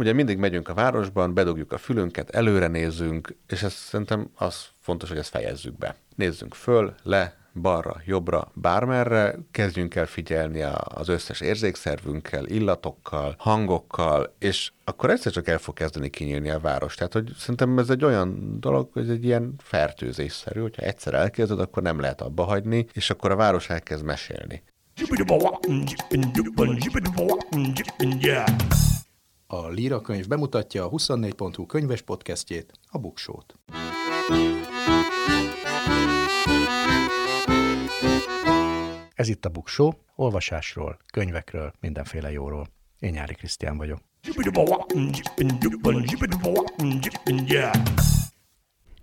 ugye mindig megyünk a városban, bedugjuk a fülünket, előre nézünk, és ez szerintem az fontos, hogy ezt fejezzük be. Nézzünk föl, le, balra, jobbra, bármerre, kezdjünk el figyelni az összes érzékszervünkkel, illatokkal, hangokkal, és akkor egyszer csak el fog kezdeni kinyílni a város. Tehát, hogy szerintem ez egy olyan dolog, hogy egy ilyen fertőzésszerű, hogyha egyszer elkezded, akkor nem lehet abba hagyni, és akkor a város elkezd mesélni. A Líra könyv bemutatja a 24.hu könyves podcastjét, a Buksót. Ez itt a Buksó, olvasásról, könyvekről, mindenféle jóról. Én Nyári Krisztián vagyok.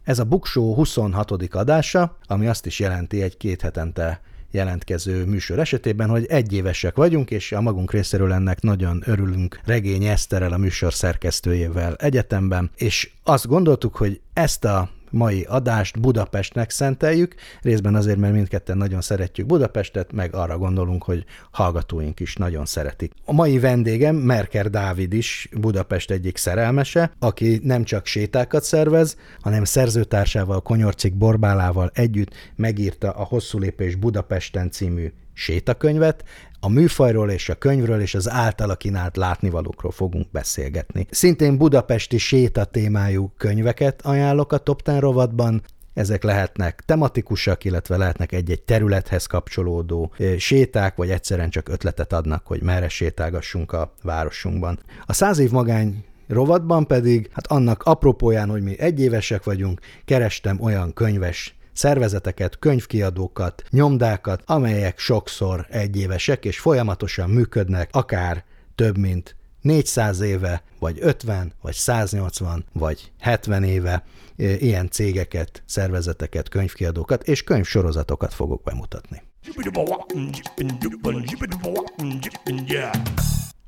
Ez a Buksó 26. adása, ami azt is jelenti egy két hetente jelentkező műsor esetében, hogy egyévesek vagyunk, és a magunk részéről ennek nagyon örülünk Regény Eszterrel, a műsor szerkesztőjével egyetemben, és azt gondoltuk, hogy ezt a mai adást Budapestnek szenteljük, részben azért, mert mindketten nagyon szeretjük Budapestet, meg arra gondolunk, hogy hallgatóink is nagyon szeretik. A mai vendégem Merker Dávid is Budapest egyik szerelmese, aki nem csak sétákat szervez, hanem szerzőtársával, Konyorcik Borbálával együtt megírta a Hosszú Lépés Budapesten című sétakönyvet, a műfajról és a könyvről és az általa kínált látnivalókról fogunk beszélgetni. Szintén budapesti séta témájú könyveket ajánlok a Top Ten rovatban, ezek lehetnek tematikusak, illetve lehetnek egy-egy területhez kapcsolódó séták, vagy egyszerűen csak ötletet adnak, hogy merre sétálgassunk a városunkban. A száz év magány rovatban pedig, hát annak apropóján, hogy mi egyévesek vagyunk, kerestem olyan könyves szervezeteket, könyvkiadókat, nyomdákat, amelyek sokszor egyévesek és folyamatosan működnek, akár több mint 400 éve, vagy 50, vagy 180, vagy 70 éve ilyen cégeket, szervezeteket, könyvkiadókat és könyvsorozatokat fogok bemutatni.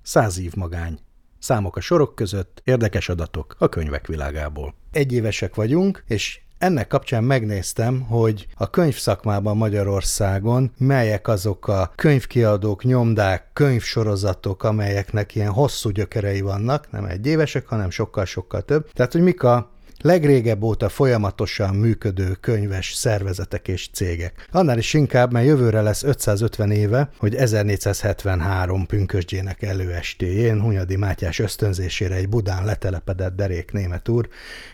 Száz év magány. Számok a sorok között, érdekes adatok a könyvek világából. Egyévesek vagyunk, és ennek kapcsán megnéztem, hogy a könyvszakmában Magyarországon melyek azok a könyvkiadók, nyomdák, könyvsorozatok, amelyeknek ilyen hosszú gyökerei vannak, nem egy évesek, hanem sokkal-sokkal több. Tehát, hogy mik a legrégebb óta folyamatosan működő könyves szervezetek és cégek. Annál is inkább, mert jövőre lesz 550 éve, hogy 1473 pünkösdjének előestéjén Hunyadi Mátyás ösztönzésére egy Budán letelepedett derék német úr,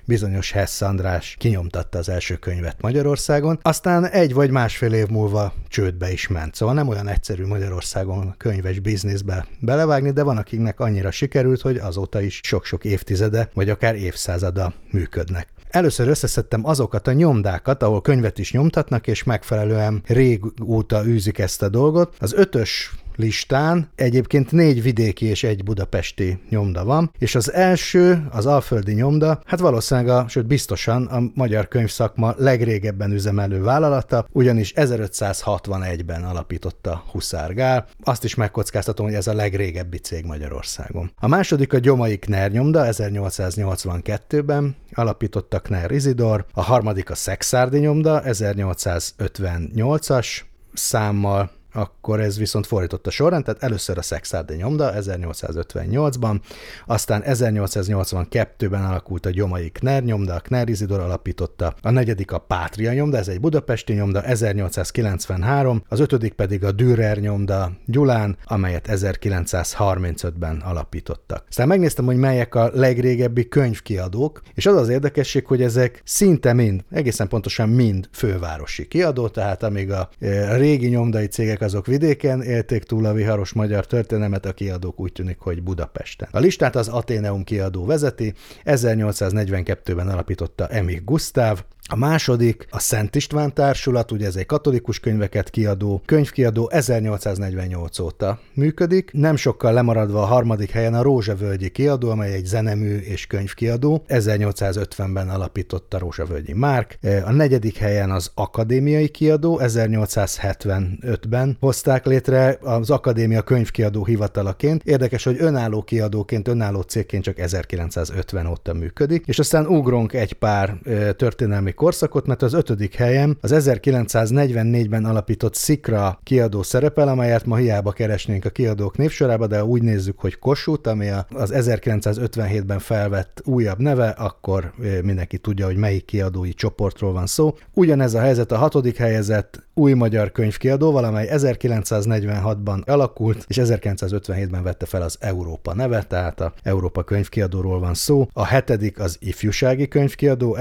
bizonyos Hess András kinyomtatta az első könyvet Magyarországon, aztán egy vagy másfél év múlva csődbe is ment. Szóval nem olyan egyszerű Magyarországon könyves bizniszbe belevágni, de van akiknek annyira sikerült, hogy azóta is sok-sok évtizede, vagy akár évszázada működik működnek. Először összeszedtem azokat a nyomdákat, ahol könyvet is nyomtatnak, és megfelelően régóta űzik ezt a dolgot. Az ötös listán egyébként négy vidéki és egy budapesti nyomda van, és az első, az Alföldi nyomda, hát valószínűleg, a, sőt biztosan a magyar könyvszakma legrégebben üzemelő vállalata, ugyanis 1561-ben alapította Huszárgál. Azt is megkockáztatom, hogy ez a legrégebbi cég Magyarországon. A második a Gyomai Kner nyomda, 1882-ben alapította Kner Izidor, a harmadik a Szexárdi nyomda, 1858-as számmal, akkor ez viszont fordított a tehát először a Szexárdi nyomda 1858-ban, aztán 1882-ben alakult a Gyomai Kner nyomda, a Kner Izidor alapította, a negyedik a Pátria nyomda, ez egy budapesti nyomda, 1893, az ötödik pedig a Dürer nyomda Gyulán, amelyet 1935-ben alapítottak. Aztán megnéztem, hogy melyek a legrégebbi könyvkiadók, és az az érdekesség, hogy ezek szinte mind, egészen pontosan mind fővárosi kiadó, tehát amíg a e, régi nyomdai cégek azok vidéken élték túl a viharos magyar történelmet, a kiadók úgy tűnik, hogy Budapesten. A listát az Ateneum kiadó vezeti, 1842-ben alapította Emil Gustav, a második a Szent István Társulat, ugye ez egy katolikus könyveket kiadó, könyvkiadó 1848 óta működik. Nem sokkal lemaradva a harmadik helyen a Rózsavölgyi kiadó, amely egy zenemű és könyvkiadó. 1850-ben alapította Rózsavölgyi Márk. A negyedik helyen az Akadémiai kiadó, 1875-ben hozták létre az Akadémia könyvkiadó hivatalaként. Érdekes, hogy önálló kiadóként, önálló cégként csak 1950 óta működik, és aztán ugrunk egy pár történelmi korszakot, mert az ötödik helyen az 1944-ben alapított Szikra kiadó szerepel, amelyet ma hiába keresnénk a kiadók névsorába, de úgy nézzük, hogy Kossuth, ami az 1957-ben felvett újabb neve, akkor mindenki tudja, hogy melyik kiadói csoportról van szó. Ugyanez a helyzet a hatodik helyezett új magyar könyvkiadó, amely 1946-ban alakult, és 1957-ben vette fel az Európa nevet, tehát a Európa könyvkiadóról van szó. A hetedik az ifjúsági könyvkiadó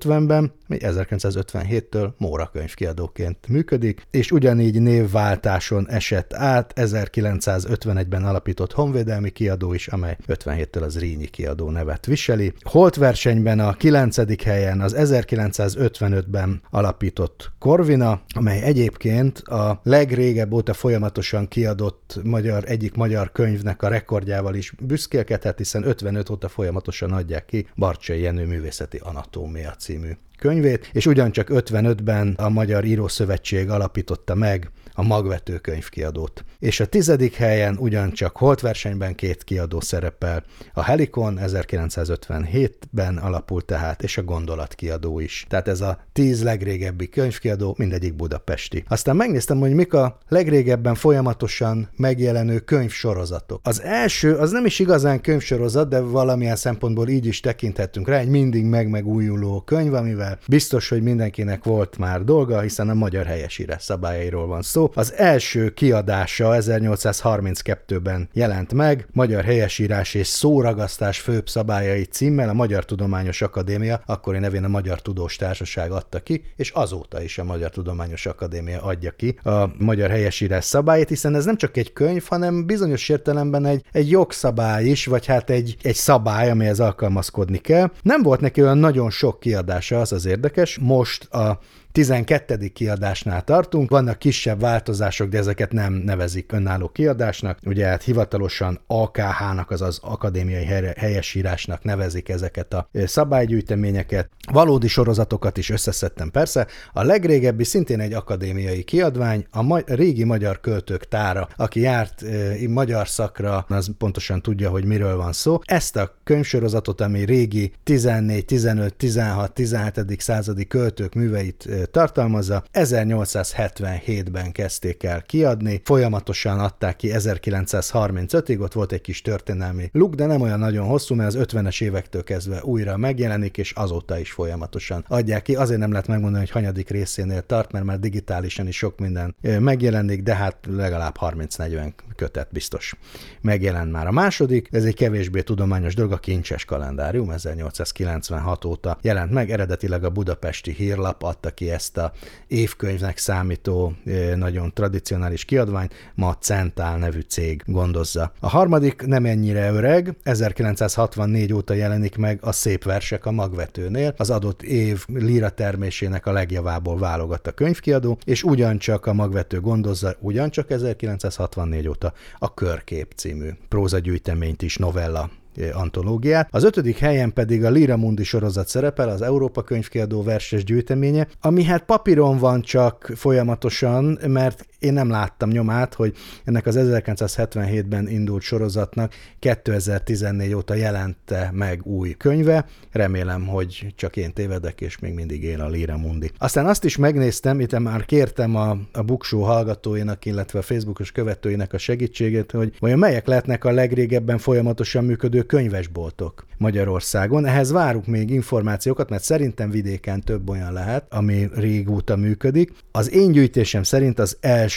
1950-ben, mi 1957-től Móra könyvkiadóként működik, és ugyanígy névváltáson esett át 1951-ben alapított honvédelmi kiadó is, amely 57-től az Rínyi kiadó nevet viseli. Holt versenyben a 9. helyen az 1955-ben alapított Corvina, amely egyébként a legrégebb óta folyamatosan kiadott magyar, egyik magyar könyvnek a rekordjával is büszkélkedhet, hiszen 55 óta folyamatosan adják ki Barcsai Jenő művészeti anatómia című könyvét, és ugyancsak 55-ben a Magyar Írószövetség alapította meg a magvető könyvkiadót. És a tizedik helyen ugyancsak holtversenyben két kiadó szerepel. A Helikon 1957-ben alapult tehát, és a Gondolat kiadó is. Tehát ez a tíz legrégebbi könyvkiadó, mindegyik budapesti. Aztán megnéztem, hogy mik a legrégebben folyamatosan megjelenő könyvsorozatok. Az első, az nem is igazán könyvsorozat, de valamilyen szempontból így is tekinthetünk rá, egy mindig megmegújuló könyv, amivel biztos, hogy mindenkinek volt már dolga, hiszen a magyar helyesírás szabályairól van szó, az első kiadása 1832-ben jelent meg, Magyar Helyesírás és Szóragasztás főbb szabályai címmel a Magyar Tudományos Akadémia, akkori nevén a Magyar Tudós Társaság adta ki, és azóta is a Magyar Tudományos Akadémia adja ki a Magyar Helyesírás szabályait, hiszen ez nem csak egy könyv, hanem bizonyos értelemben egy, egy jogszabály is, vagy hát egy, egy szabály, amihez alkalmazkodni kell. Nem volt neki olyan nagyon sok kiadása, az az érdekes. Most a 12. kiadásnál tartunk, vannak kisebb változások, de ezeket nem nevezik önálló kiadásnak. Ugye hát hivatalosan AKH-nak, azaz Akadémiai Helyesírásnak nevezik ezeket a szabálygyűjteményeket. Valódi sorozatokat is összeszedtem persze. A legrégebbi szintén egy akadémiai kiadvány, a régi magyar költők tára, aki járt e, magyar szakra, az pontosan tudja, hogy miről van szó. Ezt a könyvsorozatot, ami régi 14, 15, 16, 17. századi költők műveit tartalmazza. 1877-ben kezdték el kiadni, folyamatosan adták ki 1935-ig, ott volt egy kis történelmi luk, de nem olyan nagyon hosszú, mert az 50-es évektől kezdve újra megjelenik, és azóta is folyamatosan adják ki. Azért nem lehet megmondani, hogy hanyadik részénél tart, mert már digitálisan is sok minden megjelenik, de hát legalább 30-40 kötet biztos megjelent már a második. Ez egy kevésbé tudományos dolog, a kincses kalendárium 1896 óta jelent meg, eredetileg a budapesti hírlap adta ki ezt a évkönyvnek számító nagyon tradicionális kiadványt, ma a Centál nevű cég gondozza. A harmadik nem ennyire öreg, 1964 óta jelenik meg a Szép Versek a Magvetőnél, az adott év líra termésének a legjavából válogat a könyvkiadó, és ugyancsak a Magvető gondozza, ugyancsak 1964 óta a Körkép című prózagyűjteményt is novella antológiát. Az ötödik helyen pedig a Lira Mundi sorozat szerepel, az Európa könyvkiadó verses gyűjteménye, ami hát papíron van csak folyamatosan, mert én nem láttam nyomát, hogy ennek az 1977-ben indult sorozatnak 2014 óta jelente meg új könyve. Remélem, hogy csak én tévedek, és még mindig él a Lira Mundi. Aztán azt is megnéztem, itt már kértem a, a Buksó hallgatóinak, illetve a Facebookos követőinek a segítségét, hogy vajon melyek lehetnek a legrégebben folyamatosan működő könyvesboltok Magyarországon. Ehhez várunk még információkat, mert szerintem vidéken több olyan lehet, ami régóta működik. Az én gyűjtésem szerint az első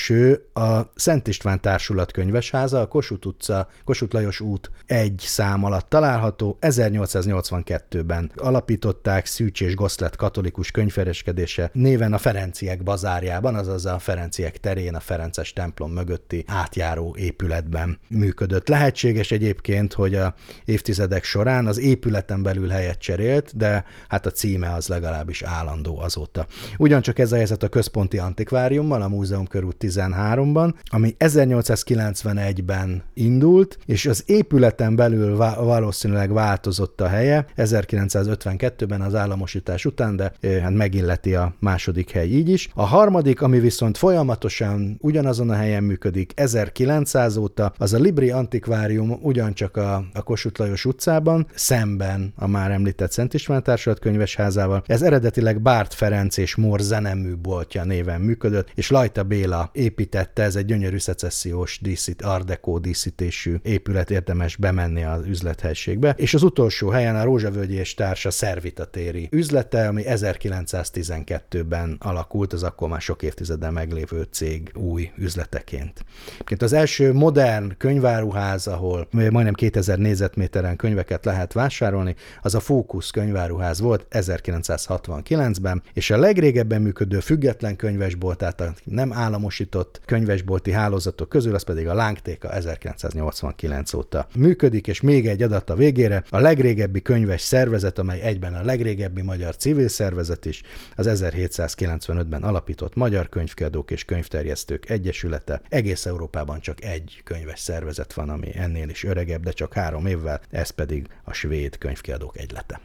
a Szent István Társulat könyvesháza, a Kossuth utca, Kossuth Lajos út egy szám alatt található. 1882-ben alapították Szűcs és Goszlet katolikus könyvkereskedése néven a Ferenciek bazárjában, azaz a Ferenciek terén, a Ferences templom mögötti átjáró épületben működött. Lehetséges egyébként, hogy a évtizedek során az épületen belül helyet cserélt, de hát a címe az legalábbis állandó azóta. Ugyancsak ez a helyzet a központi antikváriummal, a Múzeum körút 2013-ban, ami 1891-ben indult, és az épületen belül valószínűleg változott a helye 1952-ben az államosítás után, de hát megilleti a második hely így is. A harmadik, ami viszont folyamatosan ugyanazon a helyen működik 1900 óta, az a Libri Antikvárium ugyancsak a, a Kossuth Lajos utcában, szemben a már említett Szent István Társulat könyvesházával. Ez eredetileg Bárt Ferenc és Mor zenemű boltja néven működött, és Lajta Béla építette, ez egy gyönyörű szecessziós díszít, Art Deco díszítésű épület, érdemes bemenni az üzlethelységbe. És az utolsó helyen a Rózsavölgyi és társa Szervita téri üzlete, ami 1912-ben alakult, az akkor már sok évtizeden meglévő cég új üzleteként. Az első modern könyváruház, ahol majdnem 2000 négyzetméteren könyveket lehet vásárolni, az a Fókusz könyváruház volt 1969-ben, és a legrégebben működő független könyvesbolt, tehát nem államosított könyvesbolti hálózatok közül, az pedig a Lángtéka 1989 óta működik, és még egy adat a végére, a legrégebbi könyves szervezet, amely egyben a legrégebbi magyar civil szervezet is, az 1795-ben alapított Magyar Könyvkiadók és Könyvterjesztők Egyesülete. Egész Európában csak egy könyves szervezet van, ami ennél is öregebb, de csak három évvel, ez pedig a Svéd Könyvkiadók Egylete.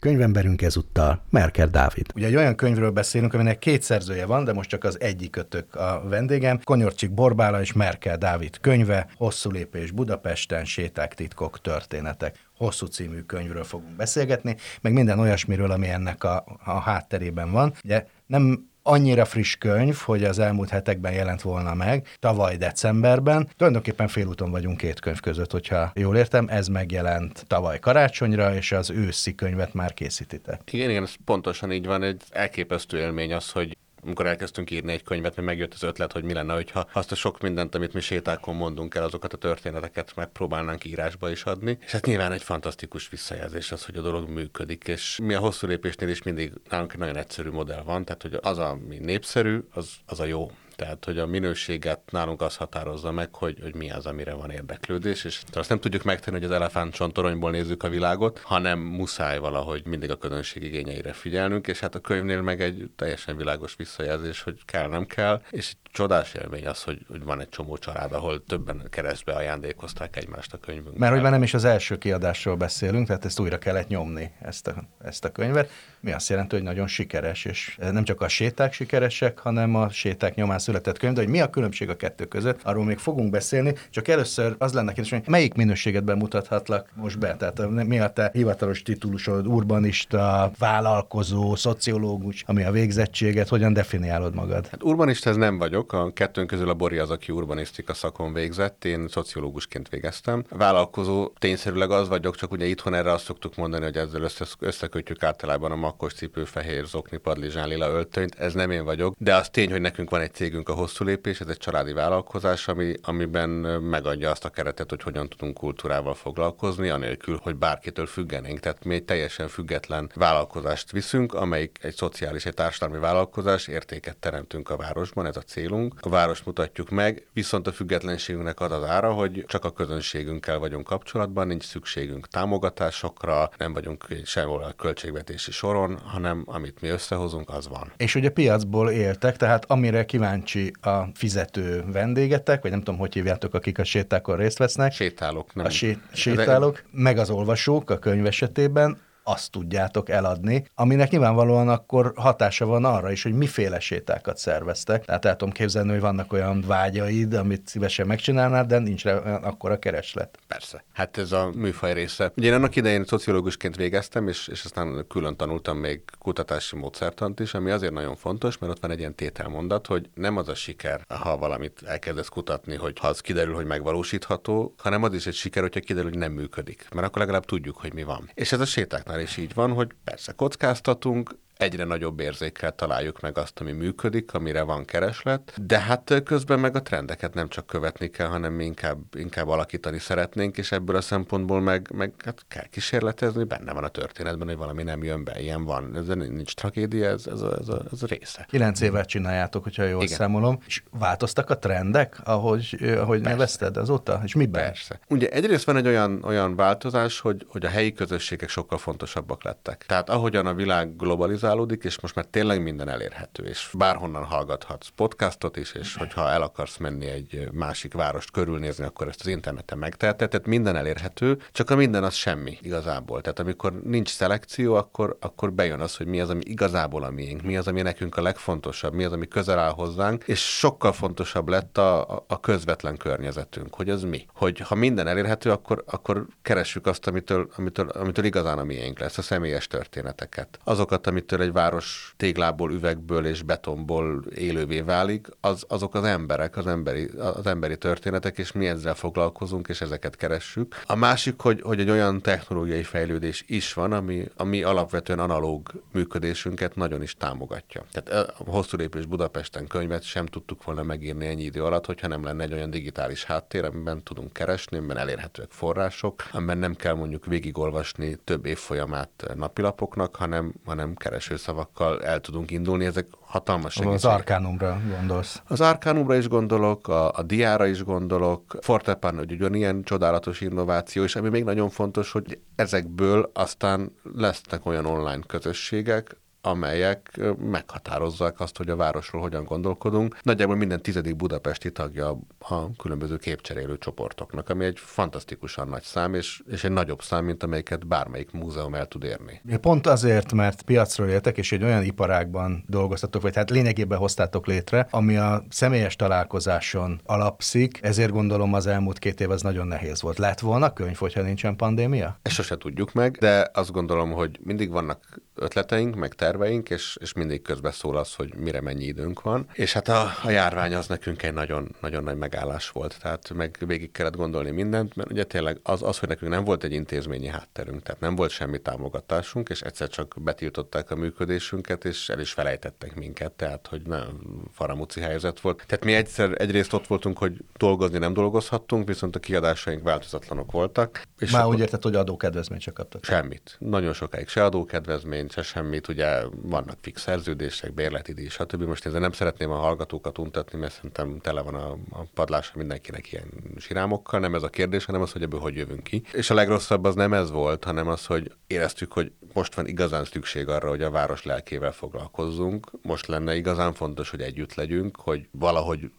Könyvemberünk ezúttal Merker Dávid. Ugye egy olyan könyvről beszélünk, aminek két szerzője van, de most csak az egyik kötök a vendégem. Konyorcsik Borbála és Merkel Dávid könyve, Hosszú lépés Budapesten, séták, titkok, történetek hosszú című könyvről fogunk beszélgetni, meg minden olyasmiről, ami ennek a, a hátterében van. Ugye nem annyira friss könyv, hogy az elmúlt hetekben jelent volna meg, tavaly decemberben. Tulajdonképpen félúton vagyunk két könyv között, hogyha jól értem, ez megjelent tavaly karácsonyra, és az őszi könyvet már készítitek. Igen, igen, ez pontosan így van, egy elképesztő élmény az, hogy amikor elkezdtünk írni egy könyvet, mert megjött az ötlet, hogy mi lenne, hogyha azt a sok mindent, amit mi sétákon mondunk el, azokat a történeteket megpróbálnánk írásba is adni. És hát nyilván egy fantasztikus visszajelzés az, hogy a dolog működik, és mi a hosszú lépésnél is mindig nálunk egy nagyon egyszerű modell van, tehát hogy az, ami népszerű, az, az a jó. Tehát, hogy a minőséget nálunk az határozza meg, hogy, hogy mi az, amire van érdeklődés, és azt nem tudjuk megtenni, hogy az elefántcsontoronyból nézzük a világot, hanem muszáj valahogy mindig a közönség igényeire figyelnünk, és hát a könyvnél meg egy teljesen világos visszajelzés, hogy kell, nem kell, és csodás élmény az, hogy, hogy van egy csomó család, ahol többen keresztbe ajándékozták egymást a könyvünk. Mert hogy már nem is az első kiadásról beszélünk, tehát ezt újra kellett nyomni, ezt a, ezt a könyvet, mi azt jelenti, hogy nagyon sikeres, és nem csak a séták sikeresek, hanem a séták nyomán született könyv, de hogy mi a különbség a kettő között, arról még fogunk beszélni, csak először az lenne kérdés, hogy melyik minőséget bemutathatlak most be, tehát mi a te hivatalos titulusod, urbanista, vállalkozó, szociológus, ami a végzettséget, hogyan definiálod magad? Hát urbanista ez nem vagyok. A kettőnk közül a Bori az, aki urbanisztika szakon végzett, én szociológusként végeztem. Vállalkozó tényszerűleg az vagyok, csak ugye itthon erre azt szoktuk mondani, hogy ezzel összekötjük általában a makkos cipő, fehér zokni, padlizsán, lila öltönyt. Ez nem én vagyok, de az tény, hogy nekünk van egy cégünk a hosszú lépés, ez egy családi vállalkozás, ami, amiben megadja azt a keretet, hogy hogyan tudunk kultúrával foglalkozni, anélkül, hogy bárkitől függenénk. Tehát mi egy teljesen független vállalkozást viszünk, amelyik egy szociális, egy társadalmi vállalkozás, értéket teremtünk a városban, ez a célunk a város mutatjuk meg, viszont a függetlenségünknek az az ára, hogy csak a közönségünkkel vagyunk kapcsolatban, nincs szükségünk támogatásokra, nem vagyunk sehol a költségvetési soron, hanem amit mi összehozunk, az van. És ugye piacból éltek, tehát amire kíváncsi a fizető vendégetek, vagy nem tudom, hogy hívjátok, akik a sétákon részt vesznek. Sétálók, nem. A sé- sétálók, meg az olvasók a könyv esetében, azt tudjátok eladni, aminek nyilvánvalóan akkor hatása van arra is, hogy miféle sétákat szerveztek. Tehát el tudom képzelni, hogy vannak olyan vágyaid, amit szívesen megcsinálnál, de nincs akkor a kereslet. Persze. Hát ez a műfaj része. Ugye én annak idején szociológusként végeztem, és, és aztán külön tanultam még kutatási módszertant is, ami azért nagyon fontos, mert ott van egy ilyen tételmondat, hogy nem az a siker, ha valamit elkezdesz kutatni, hogy ha az kiderül, hogy megvalósítható, hanem az is egy siker, hogyha kiderül, hogy nem működik. Mert akkor legalább tudjuk, hogy mi van. És ez a sétáknál Annál is így van, hogy persze kockáztatunk, egyre nagyobb érzékkel találjuk meg azt, ami működik, amire van kereslet, de hát közben meg a trendeket nem csak követni kell, hanem mi inkább, inkább alakítani szeretnénk, és ebből a szempontból meg, meg hát kell kísérletezni, benne van a történetben, hogy valami nem jön be, ilyen van, ez nincs tragédia, ez, ez, a, ez, a, ez a része. Kilenc évet csináljátok, hogyha jól Igen. számolom, és változtak a trendek, ahogy, ahogy nevezted azóta, és miben? Persze. Ugye egyrészt van egy olyan, olyan változás, hogy, hogy a helyi közösségek sokkal fontosabbak lettek. Tehát ahogyan a világ globalizál, digitalizálódik, és most már tényleg minden elérhető, és bárhonnan hallgathatsz podcastot is, és hogyha el akarsz menni egy másik várost körülnézni, akkor ezt az interneten megteheted, tehát minden elérhető, csak a minden az semmi igazából. Tehát amikor nincs szelekció, akkor, akkor bejön az, hogy mi az, ami igazából a miénk, mi az, ami nekünk a legfontosabb, mi az, ami közel áll hozzánk, és sokkal fontosabb lett a, a közvetlen környezetünk, hogy az mi. Hogy ha minden elérhető, akkor, akkor keressük azt, amitől, amitől, amitől igazán a miénk lesz, a személyes történeteket. Azokat, amitől egy város téglából, üvegből és betonból élővé válik, az, azok az emberek, az emberi, az emberi történetek, és mi ezzel foglalkozunk, és ezeket keressük. A másik, hogy, hogy egy olyan technológiai fejlődés is van, ami, ami alapvetően analóg működésünket nagyon is támogatja. Tehát a hosszú lépés Budapesten könyvet sem tudtuk volna megírni ennyi idő alatt, hogyha nem lenne egy olyan digitális háttér, amiben tudunk keresni, amiben elérhetőek források, amiben nem kell mondjuk végigolvasni több év folyamát napilapoknak, hanem, hanem keresőszavakkal el tudunk indulni. Ezek hatalmas segítségek. Az Arkánumra gondolsz. Az Arkánumra is gondolok, a, a diára is gondolok, Fortepan, hogy ugyanilyen csodálatos innováció, és ami még nagyon fontos, hogy ezekből aztán lesznek olyan online közösségek, amelyek meghatározzák azt, hogy a városról hogyan gondolkodunk. Nagyjából minden tizedik budapesti tagja a különböző képcserélő csoportoknak, ami egy fantasztikusan nagy szám, és, és egy nagyobb szám, mint amelyiket bármelyik múzeum el tud érni. Pont azért, mert piacról éltek, és egy olyan iparágban dolgoztatok, vagy hát lényegében hoztátok létre, ami a személyes találkozáson alapszik, ezért gondolom az elmúlt két év az nagyon nehéz volt. Lett volna könyv, hogyha nincsen pandémia? Ezt sose tudjuk meg, de azt gondolom, hogy mindig vannak ötleteink, meg terveink, és, és mindig közbe szól az, hogy mire mennyi időnk van. És hát a, a járvány az nekünk egy nagyon, nagyon nagy megállás volt, tehát meg végig kellett gondolni mindent, mert ugye tényleg az, az, hogy nekünk nem volt egy intézményi hátterünk, tehát nem volt semmi támogatásunk, és egyszer csak betiltották a működésünket, és el is felejtettek minket, tehát hogy nem faramúci helyzet volt. Tehát mi egyszer egyrészt ott voltunk, hogy dolgozni nem dolgozhattunk, viszont a kiadásaink változatlanok voltak. És Már úgy érted, hogy adókedvezményt csak kaptak? Semmit. Nagyon sokáig se adókedvezmény, se semmit, ugye vannak fix szerződések, bérleti díj, stb. Most ezzel nem szeretném a hallgatókat untatni, mert szerintem tele van a, a padlása mindenkinek ilyen sirámokkal, nem ez a kérdés, hanem az, hogy ebből hogy jövünk ki. És a legrosszabb az nem ez volt, hanem az, hogy éreztük, hogy most van igazán szükség arra, hogy a város lelkével foglalkozzunk. Most lenne igazán fontos, hogy együtt legyünk, hogy valahogy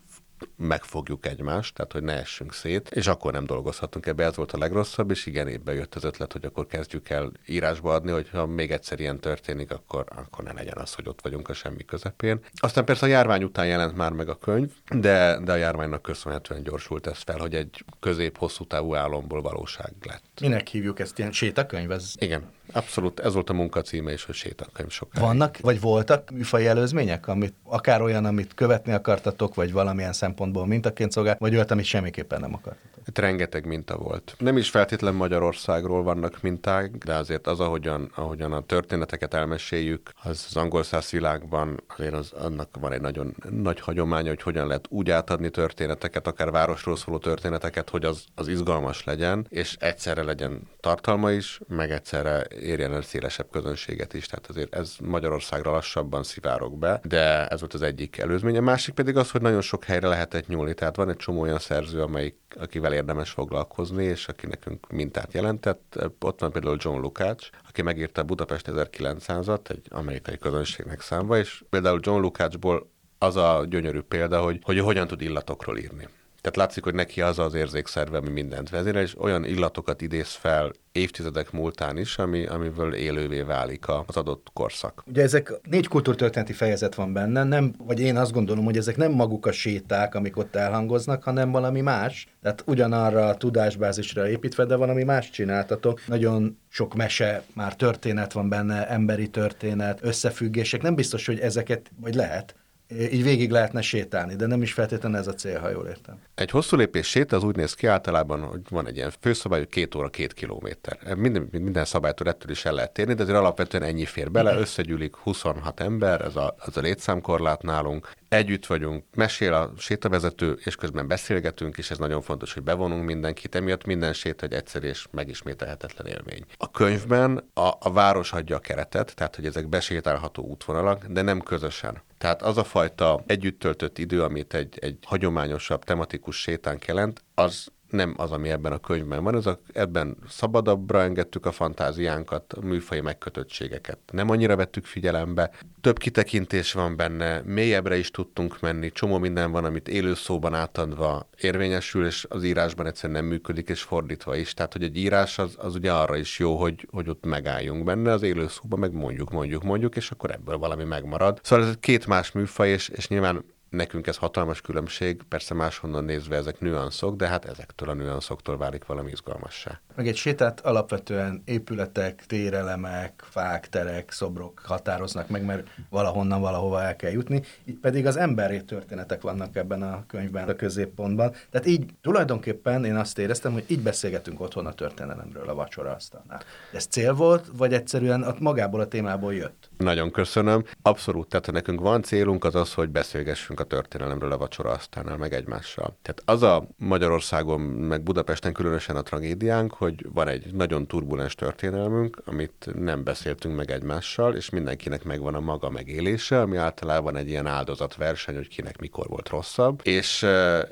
megfogjuk egymást, tehát hogy ne essünk szét, és akkor nem dolgozhatunk ebbe, ez volt a legrosszabb, és igen, évbe jött az ötlet, hogy akkor kezdjük el írásba adni, hogy ha még egyszer ilyen történik, akkor, akkor ne legyen az, hogy ott vagyunk a semmi közepén. Aztán persze a járvány után jelent már meg a könyv, de, de a járványnak köszönhetően gyorsult ez fel, hogy egy közép-hosszú távú álomból valóság lett. Minek hívjuk ezt ilyen sétakönyv? Ez... Igen, abszolút ez volt a munka címe is, hogy sétakönyv sokáig. Vannak, vagy voltak műfai előzmények, amit akár olyan, amit követni akartatok, vagy valamilyen szempontból mintaként szolgál, vagy olyat, amit semmiképpen nem akartatok? Itt rengeteg minta volt. Nem is feltétlen Magyarországról vannak minták, de azért az, ahogyan, ahogyan a történeteket elmeséljük, az az angol száz világban azért az, annak van egy nagyon nagy hagyománya, hogy hogyan lehet úgy átadni történeteket, akár városról szóló történeteket, hogy az, az izgalmas legyen, és egyszerre legyen tartalma is, meg egyszerre érjen el szélesebb közönséget is. Tehát azért ez Magyarországra lassabban szivárok be, de ez volt az egyik előzménye. Másik pedig az, hogy nagyon sok helyre lehetett nyúlni. Tehát van egy csomó olyan szerző, amelyik, akivel érdemes foglalkozni, és aki nekünk mintát jelentett. Ott van például John Lukács, aki megírta Budapest 1900-at, egy amerikai közönségnek számba, és például John Lukácsból az a gyönyörű példa, hogy, hogy hogyan tud illatokról írni. Tehát látszik, hogy neki az az érzékszerve, ami mindent vezérel, és olyan illatokat idéz fel évtizedek múltán is, ami, amiből élővé válik az adott korszak. Ugye ezek négy kultúrtörténeti fejezet van benne, nem, vagy én azt gondolom, hogy ezek nem maguk a séták, amik ott elhangoznak, hanem valami más. Tehát ugyanarra a tudásbázisra építve, de valami más csináltatok. Nagyon sok mese, már történet van benne, emberi történet, összefüggések. Nem biztos, hogy ezeket, vagy lehet, így végig lehetne sétálni, de nem is feltétlenül ez a cél, ha jól értem. Egy hosszú lépés séta az úgy néz ki általában, hogy van egy ilyen főszabály, hogy két óra, két kilométer. Minden, minden szabálytól ettől is el lehet térni, de azért alapvetően ennyi fér bele, összegyűlik 26 ember, ez a, ez a létszámkorlát nálunk, együtt vagyunk, mesél a sétavezető, és közben beszélgetünk, és ez nagyon fontos, hogy bevonunk mindenkit, emiatt minden séta egy egyszer és megismételhetetlen élmény. A könyvben a, a város adja a keretet, tehát hogy ezek besétálható útvonalak, de nem közösen. Tehát az a fajta együtt töltött idő, amit egy, egy hagyományosabb tematikus sétánk jelent, az nem az, ami ebben a könyvben van, ez a, ebben szabadabbra engedtük a fantáziánkat, a műfai megkötöttségeket. Nem annyira vettük figyelembe, több kitekintés van benne, mélyebbre is tudtunk menni, csomó minden van, amit élő szóban átadva érvényesül, és az írásban egyszerűen nem működik, és fordítva is. Tehát, hogy egy írás az, az ugye arra is jó, hogy, hogy ott megálljunk benne, az élő szóban meg mondjuk, mondjuk, mondjuk, és akkor ebből valami megmarad. Szóval ez két más műfaj, és, és nyilván nekünk ez hatalmas különbség, persze máshonnan nézve ezek nüanszok, de hát ezektől a nüanszoktól válik valami izgalmassá. Meg egy sétát alapvetően épületek, térelemek, fák, terek, szobrok határoznak meg, mert valahonnan valahova el kell jutni. Itt pedig az emberi történetek vannak ebben a könyvben a középpontban. Tehát így tulajdonképpen én azt éreztem, hogy így beszélgetünk otthon a történelemről a vacsora asztalnál. Ez cél volt, vagy egyszerűen magából a témából jött? Nagyon köszönöm. Abszolút, tehát nekünk van célunk, az az, hogy beszélgessünk a történelemről a vacsora asztalnál, meg egymással. Tehát az a Magyarországon, meg Budapesten különösen a tragédiánk, hogy van egy nagyon turbulens történelmünk, amit nem beszéltünk meg egymással, és mindenkinek megvan a maga megélése, ami általában egy ilyen áldozatverseny, hogy kinek mikor volt rosszabb, és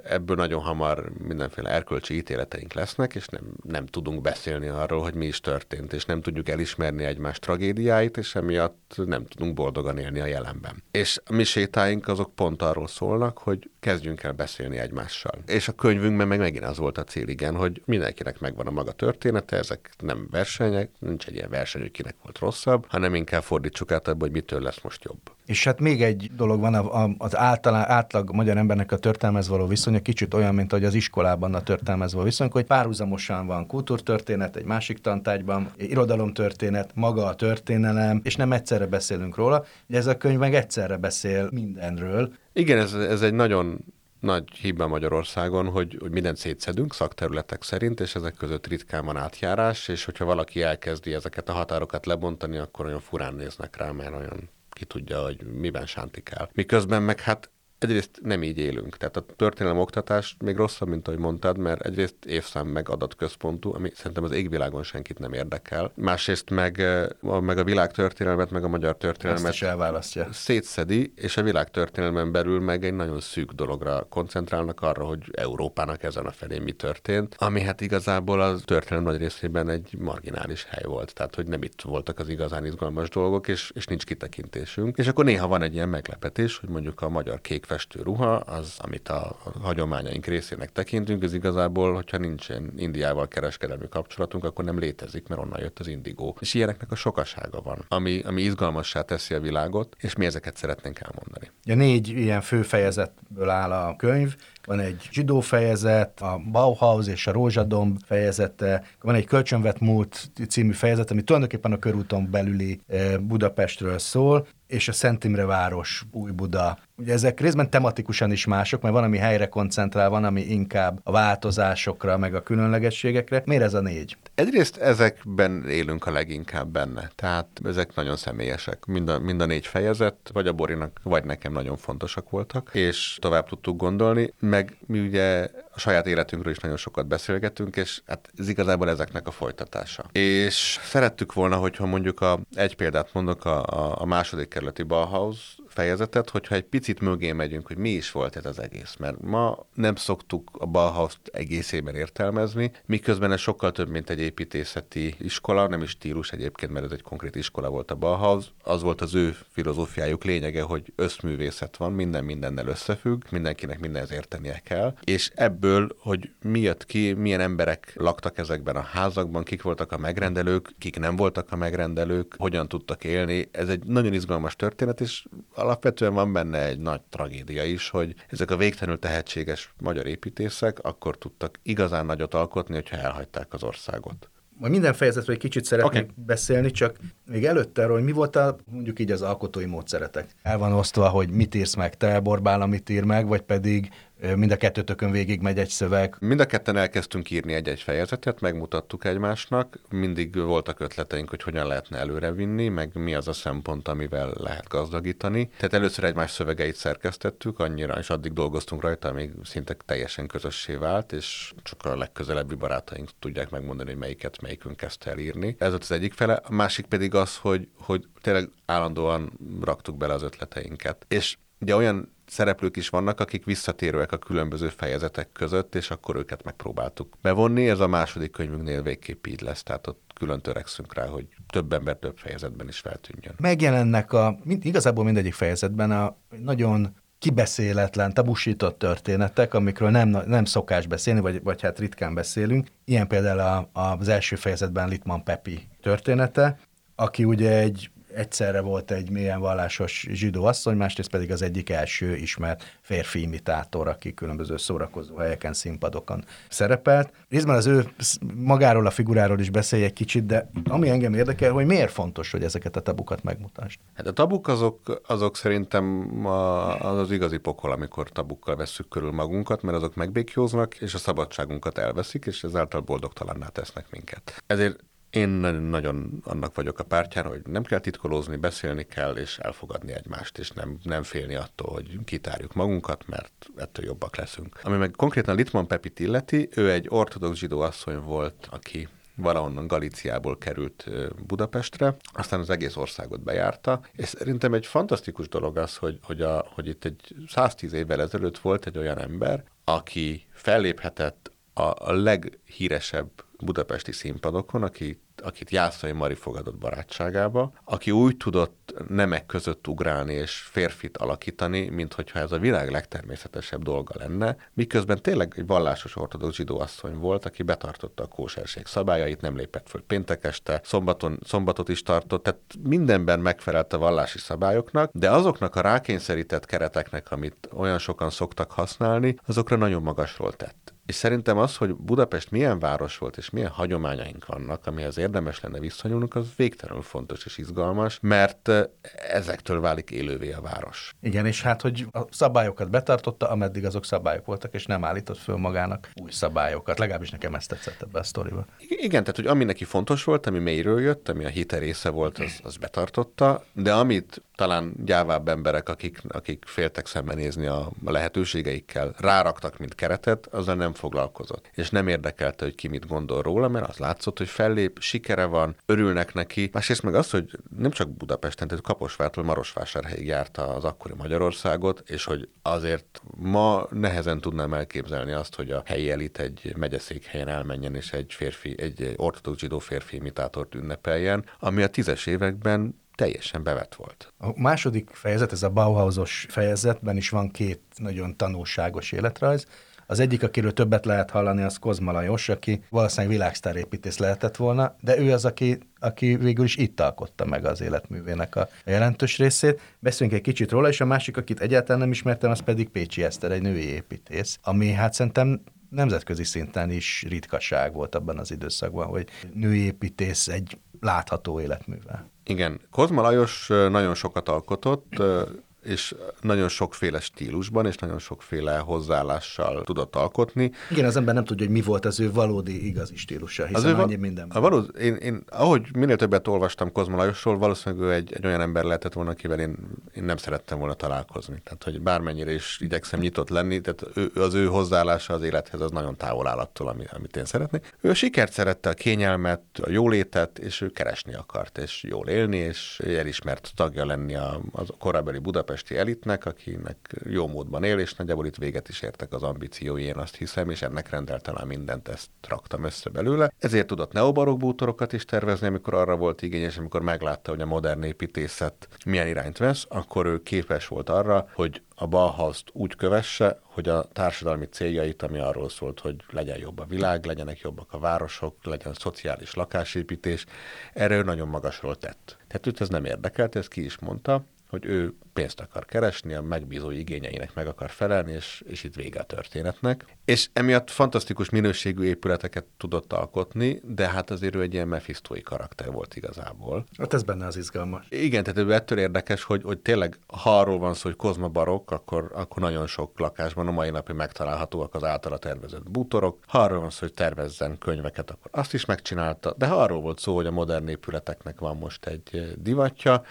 ebből nagyon hamar mindenféle erkölcsi ítéleteink lesznek, és nem, nem tudunk beszélni arról, hogy mi is történt, és nem tudjuk elismerni egymás tragédiáit, és emiatt nem tudunk boldogan élni a jelenben. És a mi sétáink azok pont arról szólnak, hogy kezdjünk el beszélni egymással. És a könyvünkben meg megint az volt a cél, igen, hogy mindenkinek megvan a maga története, ezek nem versenyek, nincs egy ilyen verseny, hogy kinek volt rosszabb, hanem inkább fordítsuk át abba, hogy mitől lesz most jobb. És hát még egy dolog van, az általán, átlag magyar embernek a történelmez való viszonya kicsit olyan, mint hogy az iskolában a történelmez való viszony, hogy párhuzamosan van kultúrtörténet, egy másik tantárgyban, irodalomtörténet, maga a történelem, és nem egyszerre beszélünk róla. Ugye ez a könyv meg egyszerre beszél mindenről. Igen, ez, ez egy nagyon nagy hiba Magyarországon, hogy, hogy mindent szétszedünk szakterületek szerint, és ezek között ritkán van átjárás, és hogyha valaki elkezdi ezeket a határokat lebontani, akkor olyan furán néznek rá, mert olyan ki tudja, hogy miben sántikál. Miközben meg hát egyrészt nem így élünk. Tehát a történelem oktatás még rosszabb, mint ahogy mondtad, mert egyrészt évszám meg adatközpontú, ami szerintem az égvilágon senkit nem érdekel. Másrészt meg, a, meg a világtörténelmet, meg a magyar történelmet is elválasztja. szétszedi, és a világtörténelmen belül meg egy nagyon szűk dologra koncentrálnak arra, hogy Európának ezen a felé mi történt, ami hát igazából a történelem nagy részében egy marginális hely volt. Tehát, hogy nem itt voltak az igazán izgalmas dolgok, és, és nincs kitekintésünk. És akkor néha van egy ilyen meglepetés, hogy mondjuk a magyar kék festő ruha, az, amit a hagyományaink részének tekintünk, ez igazából, hogyha nincsen Indiával kereskedelmi kapcsolatunk, akkor nem létezik, mert onnan jött az indigó. És ilyeneknek a sokasága van, ami, ami izgalmassá teszi a világot, és mi ezeket szeretnénk elmondani. Ja, négy ilyen fő fejezetből áll a könyv, van egy zsidó fejezet, a Bauhaus és a Rózsadomb fejezete, van egy Kölcsönvet múlt című fejezet, ami tulajdonképpen a körúton belüli eh, Budapestről szól, és a Szent Imre város, Új Buda. Ugye ezek részben tematikusan is mások, mert van, ami helyre koncentrál, van, ami inkább a változásokra, meg a különlegességekre. Miért ez a négy? Egyrészt ezekben élünk a leginkább benne, tehát ezek nagyon személyesek. Mind a, mind a négy fejezet, vagy a Borinak, vagy nekem nagyon fontosak voltak, és tovább tudtuk gondolni, meg mi ugye a saját életünkről is nagyon sokat beszélgetünk, és hát ez igazából ezeknek a folytatása. És szerettük volna, hogyha mondjuk a, egy példát mondok, a, a, második kerületi Bauhaus fejezetet, hogyha egy picit mögé megyünk, hogy mi is volt ez az egész. Mert ma nem szoktuk a Bauhaus egészében értelmezni, miközben ez sokkal több, mint egy építészeti iskola, nem is stílus egyébként, mert ez egy konkrét iskola volt a Bauhaus. Az volt az ő filozófiájuk lényege, hogy összművészet van, minden mindennel összefügg, mindenkinek mindenhez értenie kell. És ebből, hogy mi jött ki, milyen emberek laktak ezekben a házakban, kik voltak a megrendelők, kik nem voltak a megrendelők, hogyan tudtak élni, ez egy nagyon izgalmas történet, és alapvetően van benne egy nagy tragédia is, hogy ezek a végtelenül tehetséges magyar építészek akkor tudtak igazán nagyot alkotni, hogyha elhagyták az országot. Majd minden fejezetről egy kicsit szeretnék okay. beszélni, csak még előtte arról, hogy mi volt a, mondjuk így az alkotói módszeretek. El van osztva, hogy mit írsz meg te, Borbál, amit ír meg, vagy pedig Mind a kettőtökön végig megy egy szöveg. Mind a ketten elkezdtünk írni egy-egy fejezetet, megmutattuk egymásnak, mindig voltak ötleteink, hogy hogyan lehetne előrevinni, meg mi az a szempont, amivel lehet gazdagítani. Tehát először egymás szövegeit szerkesztettük, annyira, és addig dolgoztunk rajta, amíg szinte teljesen közössé vált, és csak a legközelebbi barátaink tudják megmondani, hogy melyiket melyikünk kezdte el. Ez volt az egyik fele. A másik pedig az, hogy, hogy tényleg állandóan raktuk bele az ötleteinket. És ugye olyan szereplők is vannak, akik visszatérőek a különböző fejezetek között, és akkor őket megpróbáltuk bevonni. Ez a második könyvünknél végképp így lesz, tehát ott külön törekszünk rá, hogy több ember több fejezetben is feltűnjön. Megjelennek a, mind, igazából mindegyik fejezetben a nagyon kibeszéletlen, tabusított történetek, amikről nem, nem szokás beszélni, vagy, vagy hát ritkán beszélünk. Ilyen például a, az első fejezetben Litman Pepi története, aki ugye egy egyszerre volt egy mélyen vallásos zsidó asszony, másrészt pedig az egyik első ismert férfi imitátor, aki különböző szórakozó helyeken, színpadokon szerepelt. Részben az ő magáról a figuráról is beszélj egy kicsit, de ami engem érdekel, hogy miért fontos, hogy ezeket a tabukat megmutasd? Hát a tabuk azok, azok szerintem az, az igazi pokol, amikor tabukkal vesszük körül magunkat, mert azok megbékjóznak, és a szabadságunkat elveszik, és ezáltal boldogtalanná tesznek minket. Ezért én nagyon annak vagyok a pártján, hogy nem kell titkolózni, beszélni kell, és elfogadni egymást, és nem, nem félni attól, hogy kitárjuk magunkat, mert ettől jobbak leszünk. Ami meg konkrétan Litman Pepit illeti, ő egy ortodox zsidó asszony volt, aki valahonnan Galíciából került Budapestre, aztán az egész országot bejárta, és szerintem egy fantasztikus dolog az, hogy, hogy, a, hogy itt egy 110 évvel ezelőtt volt egy olyan ember, aki felléphetett a, a leghíresebb budapesti színpadokon, aki akit Jászai Mari fogadott barátságába, aki úgy tudott nemek között ugrálni és férfit alakítani, mint hogyha ez a világ legtermészetesebb dolga lenne, miközben tényleg egy vallásos ortodox zsidó asszony volt, aki betartotta a kóserség szabályait, nem lépett föl péntek este, szombaton, szombatot is tartott, tehát mindenben megfelelt a vallási szabályoknak, de azoknak a rákényszerített kereteknek, amit olyan sokan szoktak használni, azokra nagyon magasról tett. És szerintem az, hogy Budapest milyen város volt, és milyen hagyományaink vannak, amihez érdemes lenne visszanyúlnunk, az végtelenül fontos és izgalmas, mert ezektől válik élővé a város. Igen, és hát, hogy a szabályokat betartotta, ameddig azok szabályok voltak, és nem állított föl magának új szabályokat. Legalábbis nekem ezt tetszett ebbe a sztoriba. Igen, tehát, hogy ami neki fontos volt, ami mélyről jött, ami a hite része volt, az, az betartotta, de amit talán gyávább emberek, akik, akik féltek szembenézni a, a lehetőségeikkel, ráraktak, mint keretet, azzal nem foglalkozott. És nem érdekelte, hogy ki mit gondol róla, mert az látszott, hogy fellép, sikere van, örülnek neki. Másrészt meg az, hogy nem csak Budapesten, tehát Kaposvártól Marosvásárhelyig járta az akkori Magyarországot, és hogy azért ma nehezen tudnám elképzelni azt, hogy a helyi elit egy megyeszékhelyen elmenjen, és egy férfi, egy ortodox zsidó férfi imitátort ünnepeljen, ami a tízes években teljesen bevett volt. A második fejezet, ez a Bauhausos fejezetben is van két nagyon tanulságos életrajz. Az egyik, akiről többet lehet hallani, az Kozma Lajos, aki valószínűleg világsztárépítész lehetett volna, de ő az, aki, aki végül is itt alkotta meg az életművének a jelentős részét. Beszéljünk egy kicsit róla, és a másik, akit egyáltalán nem ismertem, az pedig Pécsi Eszter, egy női építész, ami hát szerintem nemzetközi szinten is ritkaság volt abban az időszakban, hogy női építész egy látható életművel. Igen, Kozma Lajos nagyon sokat alkotott, és nagyon sokféle stílusban, és nagyon sokféle hozzáállással tudott alkotni. Igen, az ember nem tudja, hogy mi volt az ő valódi igazi stílusa, hiszen az annyi minden. A valód, én, én, ahogy minél többet olvastam Kozma Lajosról, valószínűleg ő egy, egy olyan ember lehetett volna, akivel én, én nem szerettem volna találkozni. Tehát, hogy bármennyire is igyekszem nyitott lenni, tehát ő, az ő hozzáállása az élethez az nagyon távol áll attól, ami, amit én szeretnék. Ő a sikert szerette, a kényelmet, a jólétet, és ő keresni akart, és jól élni, és elismert tagja lenni a, az korábbi Budapest budapesti elitnek, akinek jó módban él, és nagyjából itt véget is értek az ambíciói, én azt hiszem, és ennek rendelt talán mindent, ezt raktam össze belőle. Ezért tudott neobarok bútorokat is tervezni, amikor arra volt igényes, amikor meglátta, hogy a modern építészet milyen irányt vesz, akkor ő képes volt arra, hogy a Bauhaus-t úgy kövesse, hogy a társadalmi céljait, ami arról szólt, hogy legyen jobb a világ, legyenek jobbak a városok, legyen szociális lakásépítés, erről nagyon magasról tett. Tehát őt ez nem érdekelt, ezt ki is mondta, hogy ő pénzt akar keresni, a megbízó igényeinek meg akar felelni, és, és itt vége a történetnek. És emiatt fantasztikus minőségű épületeket tudott alkotni, de hát azért ő egy ilyen mefisztói karakter volt igazából. Hát ez benne az izgalmas. Igen, tehát ő ettől érdekes, hogy, hogy tényleg, ha arról van szó, hogy Kozma barokk, akkor, akkor nagyon sok lakásban a mai napig megtalálhatóak az általa tervezett bútorok. Ha arról van szó, hogy tervezzen könyveket, akkor azt is megcsinálta. De ha arról volt szó, hogy a modern épületeknek van most egy divatja,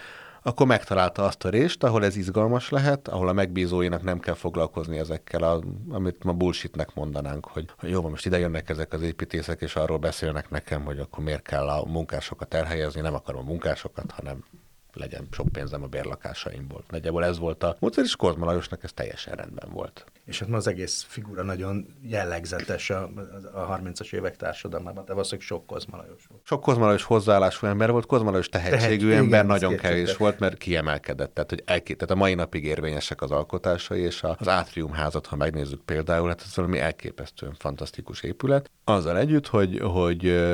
akkor megtalálta azt a részt, ahol ez izgalmas lehet, ahol a megbízóinak nem kell foglalkozni ezekkel, a, amit ma bullshitnek mondanánk, hogy jó, most ide jönnek ezek az építészek, és arról beszélnek nekem, hogy akkor miért kell a munkásokat elhelyezni, nem akarom a munkásokat, hanem legyen sok pénzem a bérlakásaimból. Nagyjából ez volt a módszer, és Kozma Lajosnak ez teljesen rendben volt. És hát ma az egész figura nagyon jellegzetes a, a 30-as évek társadalmában, de valószínűleg sok Kozma Lajos volt. Sok Kozma Lajos hozzáállású ember volt, Kozma Lajos tehetségű Tehet, ember igen, nagyon kevés volt, mert kiemelkedett. Tehát, hogy elké, tehát a mai napig érvényesek az alkotásai, és az Átrium házat, ha megnézzük például, hát ez valami elképesztően fantasztikus épület. Azzal együtt, hogy, hogy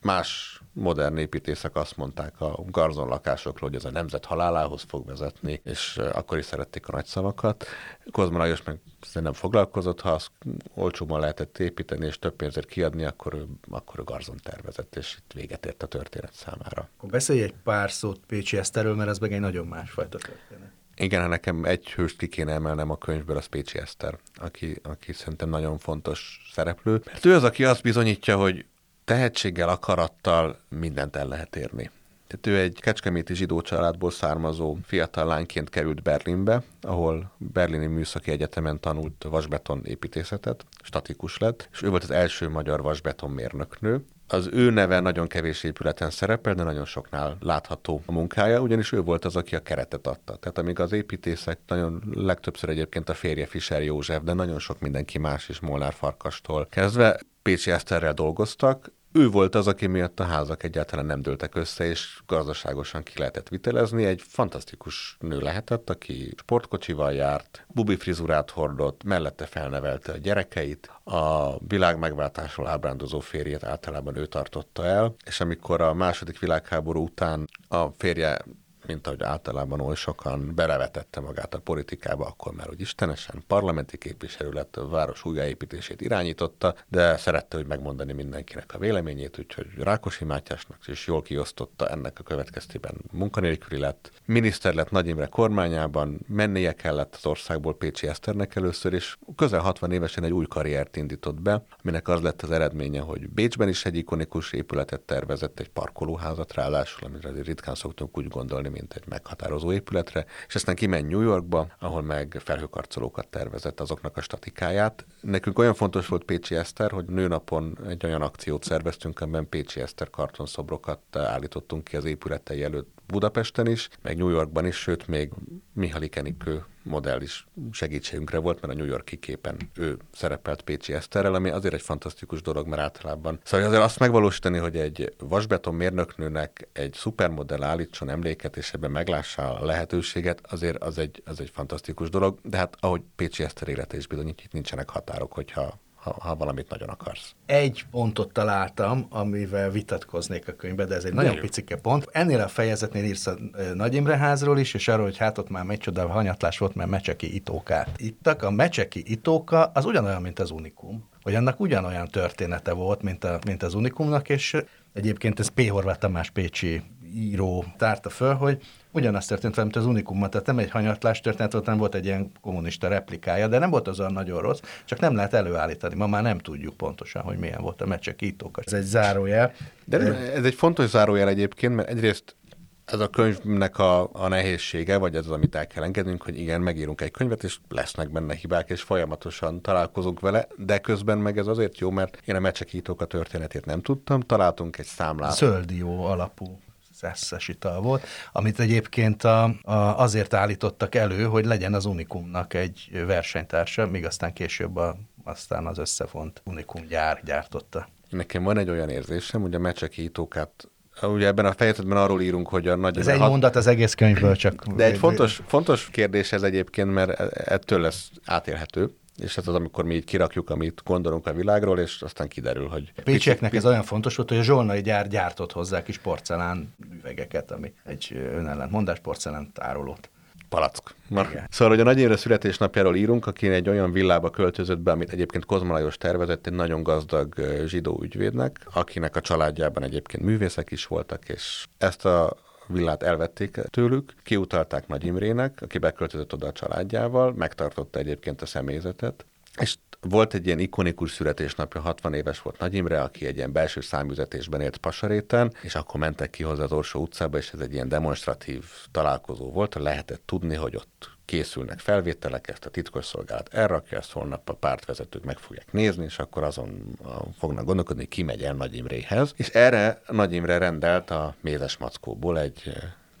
más modern építészek azt mondták a garzon lakásokról, hogy ez a nemzet halálához fog vezetni, és akkor is szerették a nagy szavakat. Kozma Lajos meg nem foglalkozott, ha azt olcsóban lehetett építeni, és több pénzért kiadni, akkor ő, akkor ő garzon tervezett, és itt véget ért a történet számára. Akkor beszélj egy pár szót Pécsi Eszterről, mert ez meg egy nagyon másfajta történet. Igen, ha nekem egy hőst ki kéne emelnem a könyvből, az Pécsi Eszter, aki, aki szerintem nagyon fontos szereplő. Mert ő az, aki azt bizonyítja, hogy tehetséggel, akarattal mindent el lehet érni. Tehát ő egy kecskeméti zsidó családból származó fiatal lányként került Berlinbe, ahol Berlini Műszaki Egyetemen tanult vasbeton építészetet, statikus lett, és ő volt az első magyar vasbeton mérnöknő. Az ő neve nagyon kevés épületen szerepel, de nagyon soknál látható a munkája, ugyanis ő volt az, aki a keretet adta. Tehát amíg az építészek nagyon legtöbbször egyébként a férje Fischer József, de nagyon sok mindenki más is Molnár Farkastól kezdve Pécsi Eszterrel dolgoztak, ő volt az, aki miatt a házak egyáltalán nem dőltek össze, és gazdaságosan ki lehetett vitelezni. Egy fantasztikus nő lehetett, aki sportkocsival járt, bubi frizurát hordott, mellette felnevelte a gyerekeit, a világ megváltásról ábrándozó férjét általában ő tartotta el, és amikor a második világháború után a férje mint ahogy általában oly sokan belevetette magát a politikába, akkor már hogy istenesen parlamenti képviselő lett, a város újjáépítését irányította, de szerette, hogy megmondani mindenkinek a véleményét, úgyhogy Rákosi Mátyásnak is jól kiosztotta ennek a következtében munkanélküli lett. Miniszter lett Nagy Imre kormányában, mennie kellett az országból Pécsi Eszternek először, és közel 60 évesen egy új karriert indított be, aminek az lett az eredménye, hogy Bécsben is egy ikonikus épületet tervezett, egy parkolóházat ráadásul, amire ritkán szoktunk úgy gondolni, mint egy meghatározó épületre, és aztán kiment New Yorkba, ahol meg felhőkarcolókat tervezett azoknak a statikáját. Nekünk olyan fontos volt Pécsi Eszter, hogy nőnapon egy olyan akciót szerveztünk, amiben Pécsi Eszter kartonszobrokat állítottunk ki az épületei előtt Budapesten is, meg New Yorkban is, sőt még Mihály Kenikő modell is segítségünkre volt, mert a New Yorki képen ő szerepelt Pécsi Eszterrel, ami azért egy fantasztikus dolog, mert általában. Szóval azért azt megvalósítani, hogy egy vasbeton mérnöknőnek egy szupermodell állítson emléket, és ebben meglássa a lehetőséget, azért az egy, az egy fantasztikus dolog, de hát ahogy Pécsi Eszter élete is bizonyít, itt nincsenek határok, hogyha ha, ha valamit nagyon akarsz. Egy pontot találtam, amivel vitatkoznék a könyvbe, de ez egy de nagyon jó. picike pont. Ennél a fejezetnél írsz a Nagy Imre házról is, és arról, hogy hát ott már micsoda hanyatlás volt, mert mecseki itókát ittak. A mecseki itóka az ugyanolyan, mint az Unikum hogy annak ugyanolyan története volt, mint, a, mint az Unikumnak, és egyébként ez P. Horváth Tamás Pécsi író tárta föl, hogy ugyanazt történt velem, mint az Unikumban, tehát nem egy hanyatlás történet volt, nem volt egy ilyen kommunista replikája, de nem volt az olyan nagyon rossz, csak nem lehet előállítani. Ma már nem tudjuk pontosan, hogy milyen volt a meccsek ítóka. Ez egy zárójel. De ez egy fontos zárójel egyébként, mert egyrészt ez a könyvnek a, a nehézsége, vagy ez az, amit el kell engednünk, hogy igen, megírunk egy könyvet, és lesznek benne hibák, és folyamatosan találkozunk vele, de közben meg ez azért jó, mert én a mecsekítók a történetét nem tudtam, találtunk egy számlát. Zölddió alapú szeszes ital volt, amit egyébként a, a, azért állítottak elő, hogy legyen az Unikumnak egy versenytársa, míg aztán később a, aztán az összefont Unikum gyár gyártotta. Nekem van egy olyan érzésem, hogy a mecsekítókat Ugye ebben a fejezetben arról írunk, hogy a nagy... Ez egy hat... mondat az egész könyvből csak... De egy fontos, fontos kérdés ez egyébként, mert ettől lesz átélhető és ez az, amikor mi így kirakjuk, amit gondolunk a világról, és aztán kiderül, hogy... A pécsieknek ez olyan fontos volt, hogy a zsolnai gyár gyártott hozzá kis porcelán üvegeket, ami egy önellentmondás porcelán tárolót. Palack. Szóval, hogy a Nagy Évre születésnapjáról írunk, aki egy olyan villába költözött be, amit egyébként Kozma Lajos tervezett egy nagyon gazdag zsidó ügyvédnek, akinek a családjában egyébként művészek is voltak, és ezt a villát elvették tőlük, kiutalták Nagy Imrének, aki beköltözött oda a családjával, megtartotta egyébként a személyzetet, és volt egy ilyen ikonikus születésnapja, 60 éves volt Nagy Imre, aki egy ilyen belső számüzetésben élt Pasaréten, és akkor mentek ki hozzá az Orsó utcába, és ez egy ilyen demonstratív találkozó volt, lehetett tudni, hogy ott készülnek felvételek, ezt a titkosszolgálat elrakja, ezt holnap a pártvezetők meg fogják nézni, és akkor azon fognak gondolkodni, ki megy el Nagy Imréhez. És erre Nagy Imre rendelt a Mézes Mackóból egy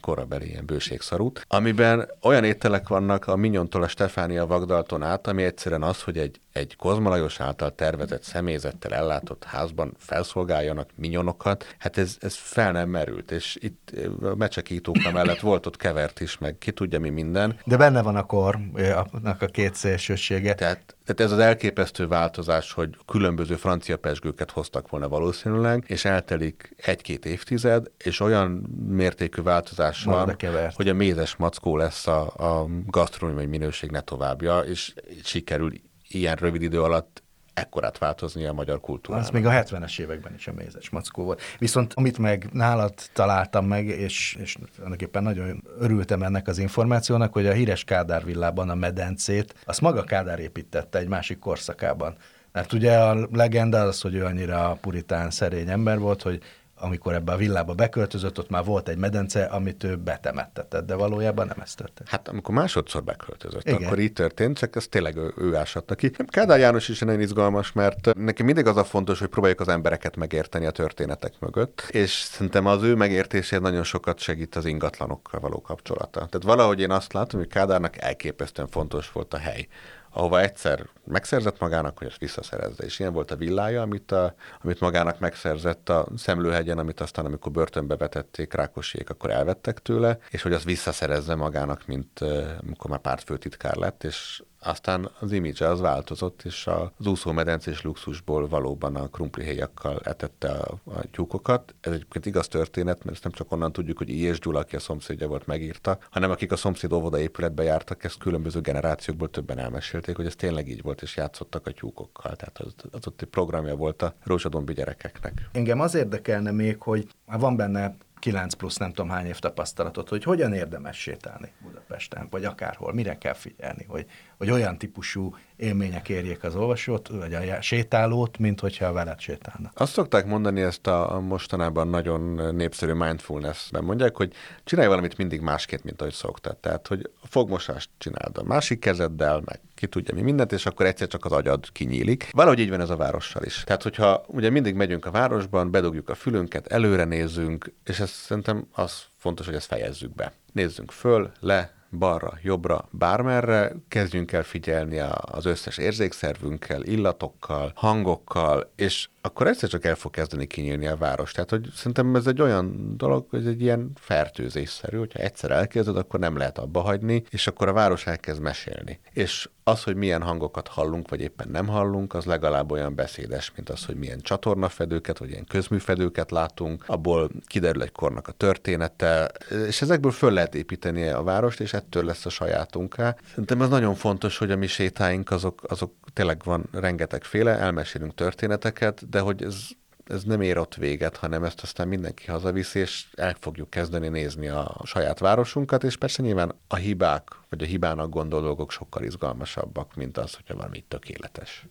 korabeli ilyen bőségszarút, amiben olyan ételek vannak a Minyontól a Stefánia Vagdalton át, ami egyszerűen az, hogy egy, egy Kozmalajos által tervezett személyzettel ellátott házban felszolgáljanak minyonokat, hát ez, ez fel nem merült, és itt a mecsekítókra mellett volt ott kevert is, meg ki tudja mi minden. De benne van a kornak a két szélsősége. Tehát tehát ez az elképesztő változás, hogy különböző francia pesgőket hoztak volna valószínűleg, és eltelik egy-két évtized, és olyan mértékű változás van, hogy a mézes mackó lesz a, a gasztronómiai minőség ne továbbja, és sikerül ilyen rövid idő alatt ekkorát változni a magyar kultúrának. Az még a 70-es években is a mézes mackó volt. Viszont amit meg nálad találtam meg, és, és tulajdonképpen nagyon örültem ennek az információnak, hogy a híres Kádár villában a medencét, azt maga Kádár építette egy másik korszakában. Mert ugye a legenda az, hogy ő annyira puritán szerény ember volt, hogy amikor ebbe a villába beköltözött, ott már volt egy medence, amit ő betemettetett, de valójában nem ez történt. Hát amikor másodszor beköltözött, Igen. akkor így történt, csak ez tényleg ő, ő ásatta ki. Kádár János is nagyon izgalmas, mert neki mindig az a fontos, hogy próbáljuk az embereket megérteni a történetek mögött, és szerintem az ő megértését nagyon sokat segít az ingatlanokkal való kapcsolata. Tehát valahogy én azt látom, hogy Kádárnak elképesztően fontos volt a hely ahova egyszer megszerzett magának, hogy ezt visszaszerezze. És ilyen volt a villája, amit, a, amit magának megszerzett a Szemlőhegyen, amit aztán, amikor börtönbe vetették Rákosiék, akkor elvettek tőle, és hogy azt visszaszerezze magának, mint amikor már pártfőtitkár lett, és aztán az image az változott, és az úszómedencés luxusból valóban a krumplihéjakkal etette a, a tyúkokat. Ez egyébként igaz történet, mert ezt nem csak onnan tudjuk, hogy I. és Gyula, aki a szomszédja volt, megírta, hanem akik a szomszéd óvoda épületbe jártak, ezt különböző generációkból többen elmesélték, hogy ez tényleg így volt, és játszottak a tyúkokkal. Tehát az, az ott egy programja volt a rózsadombi gyerekeknek. Engem az érdekelne még, hogy van benne 9 plusz nem tudom hány év tapasztalatot, hogy hogyan érdemes sétálni Budapesten, vagy akárhol, mire kell figyelni, hogy, hogy olyan típusú élmények érjék az olvasót, vagy a sétálót, mint hogyha veled sétálna. Azt szokták mondani ezt a mostanában nagyon népszerű mindfulness-ben mondják, hogy csinálj valamit mindig másként, mint ahogy szoktad. Tehát, hogy fogmosást csináld a másik kezeddel, meg ki tudja mi mindent, és akkor egyszer csak az agyad kinyílik. Valahogy így van ez a várossal is. Tehát, hogyha ugye mindig megyünk a városban, bedugjuk a fülünket, előre nézzünk, és ez szerintem az fontos, hogy ezt fejezzük be. Nézzünk föl, le, balra, jobbra, bármerre, kezdjünk el figyelni az összes érzékszervünkkel, illatokkal, hangokkal, és akkor egyszer csak el fog kezdeni kinyílni a város. Tehát, hogy szerintem ez egy olyan dolog, hogy egy ilyen fertőzésszerű, hogyha egyszer elkezded, akkor nem lehet abba hagyni, és akkor a város elkezd mesélni. És az, hogy milyen hangokat hallunk, vagy éppen nem hallunk, az legalább olyan beszédes, mint az, hogy milyen csatornafedőket, vagy ilyen közműfedőket látunk, abból kiderül egy kornak a története, és ezekből föl lehet építeni a várost, és ettől lesz a sajátunká. Szerintem ez nagyon fontos, hogy a mi sétáink azok, azok tényleg van rengetegféle, elmesélünk történeteket, de hogy ez, ez nem ér ott véget, hanem ezt aztán mindenki hazaviszi, és el fogjuk kezdeni nézni a saját városunkat, és persze nyilván a hibák, vagy a hibának gondol dolgok sokkal izgalmasabbak, mint az, hogyha valami tökéletes.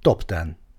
Top 10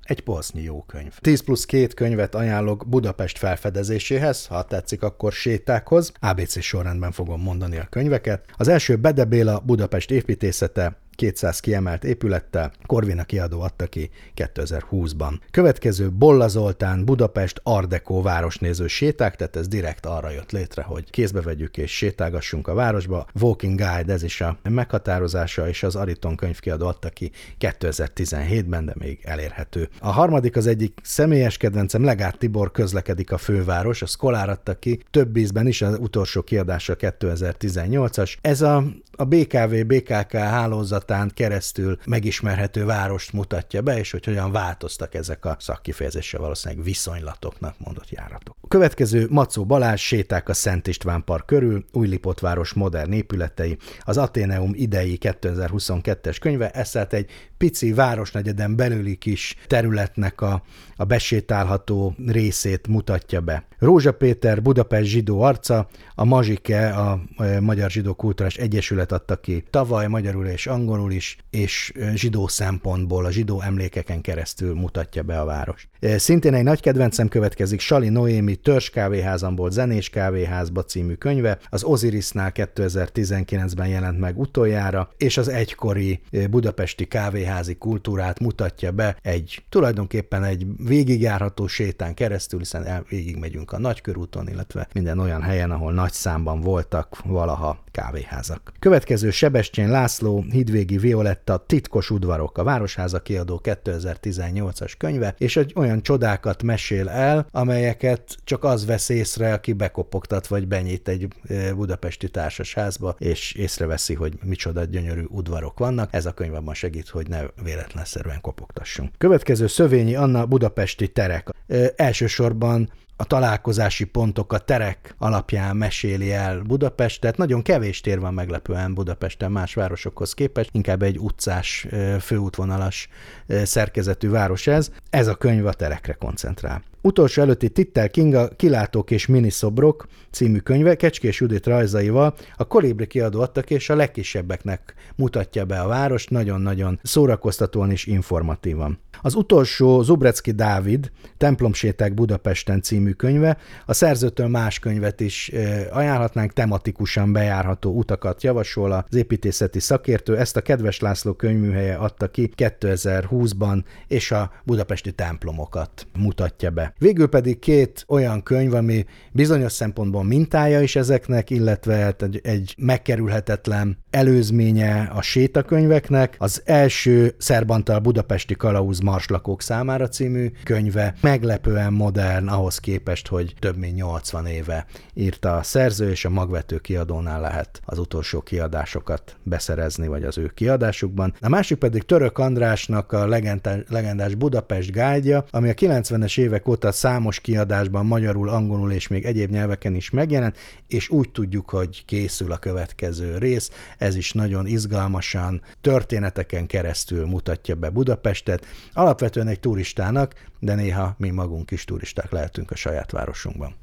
egy polsznyi jó könyv. 10 plusz két könyvet ajánlok Budapest felfedezéséhez, ha tetszik, akkor sétákhoz. ABC sorrendben fogom mondani a könyveket. Az első Bede Béla Budapest építészete, 200 kiemelt épülettel, Korvina kiadó adta ki 2020-ban. Következő Bolla Zoltán, Budapest Ardekó városnéző séták, tehát ez direkt arra jött létre, hogy kézbe vegyük és sétálgassunk a városba. Walking Guide, ez is a meghatározása, és az Ariton könyvkiadó adta ki 2017-ben, de még elérhető. A harmadik az egyik személyes kedvencem, Legát Tibor közlekedik a főváros, a Szkolár adta ki, több ízben is, az utolsó kiadása 2018-as. Ez a, a BKV, BKK hálózat kapcsolatán keresztül megismerhető várost mutatja be, és hogy hogyan változtak ezek a szakkifejezéssel valószínűleg viszonylatoknak mondott járatok. A következő Macó Balázs séták a Szent István Park körül, Újlipotváros modern épületei, az Ateneum idei 2022-es könyve, ez egy pici városnegyeden belüli kis területnek a, a besétálható részét mutatja be. Rózsa Péter, Budapest zsidó arca, a Mazsike, a Magyar Zsidó Kulturális Egyesület adta ki tavaly magyarul és angolul, is, és zsidó szempontból, a zsidó emlékeken keresztül mutatja be a város. Szintén egy nagy kedvencem következik Sali Noémi Törzs kávéházamból Zenés kávéházba című könyve, az Osirisnál 2019-ben jelent meg utoljára, és az egykori budapesti kávéházi kultúrát mutatja be egy tulajdonképpen egy végigjárható sétán keresztül, hiszen el, végigmegyünk a Nagykörúton, illetve minden olyan helyen, ahol nagy számban voltak valaha kávéházak. Következő Sebestyén László, Hidvégi Violetta, Titkos udvarok, a Városháza kiadó 2018-as könyve, és egy olyan csodákat mesél el, amelyeket csak az vesz észre, aki bekopogtat vagy benyit egy budapesti társasházba, és észreveszi, hogy micsoda gyönyörű udvarok vannak. Ez a könyv abban segít, hogy ne véletlenszerűen kopogtassunk. Következő Szövényi Anna budapesti terek. Elsősorban a találkozási pontok, a terek alapján meséli el Budapestet. Nagyon kevés tér van meglepően Budapesten más városokhoz képest, inkább egy utcás, főútvonalas szerkezetű város ez. Ez a könyv a terekre koncentrál. Utolsó előtti Tittel Kinga Kilátók és miniszobrok című könyve Kecskés Judit rajzaival a Kolibri kiadó adtak, és a legkisebbeknek mutatja be a város nagyon-nagyon szórakoztatóan és informatívan. Az utolsó Zubrecki Dávid Templomséták Budapesten című könyve, a szerzőtől más könyvet is ajánlhatnánk, tematikusan bejárható utakat javasol az építészeti szakértő, ezt a Kedves László könyvműhelye adta ki 2020-ban, és a budapesti templomokat mutatja be. Végül pedig két olyan könyv, ami bizonyos szempontból mintája is ezeknek, illetve hát egy, egy megkerülhetetlen előzménye a sétakönyveknek. Az első Szerbantal Budapesti Kalauz Marslakók számára című könyve meglepően modern ahhoz képest, hogy több mint 80 éve írta a szerző, és a magvető kiadónál lehet az utolsó kiadásokat beszerezni, vagy az ő kiadásukban. A másik pedig Török Andrásnak a legendás Budapest gájdja, ami a 90-es évek óta számos kiadásban magyarul, angolul és még egyéb nyelveken is megjelent, és úgy tudjuk, hogy készül a következő rész. Ez is nagyon izgalmasan, történeteken keresztül mutatja be Budapestet. Alapvetően egy turistának, de néha mi magunk is turisták lehetünk a saját városunkban.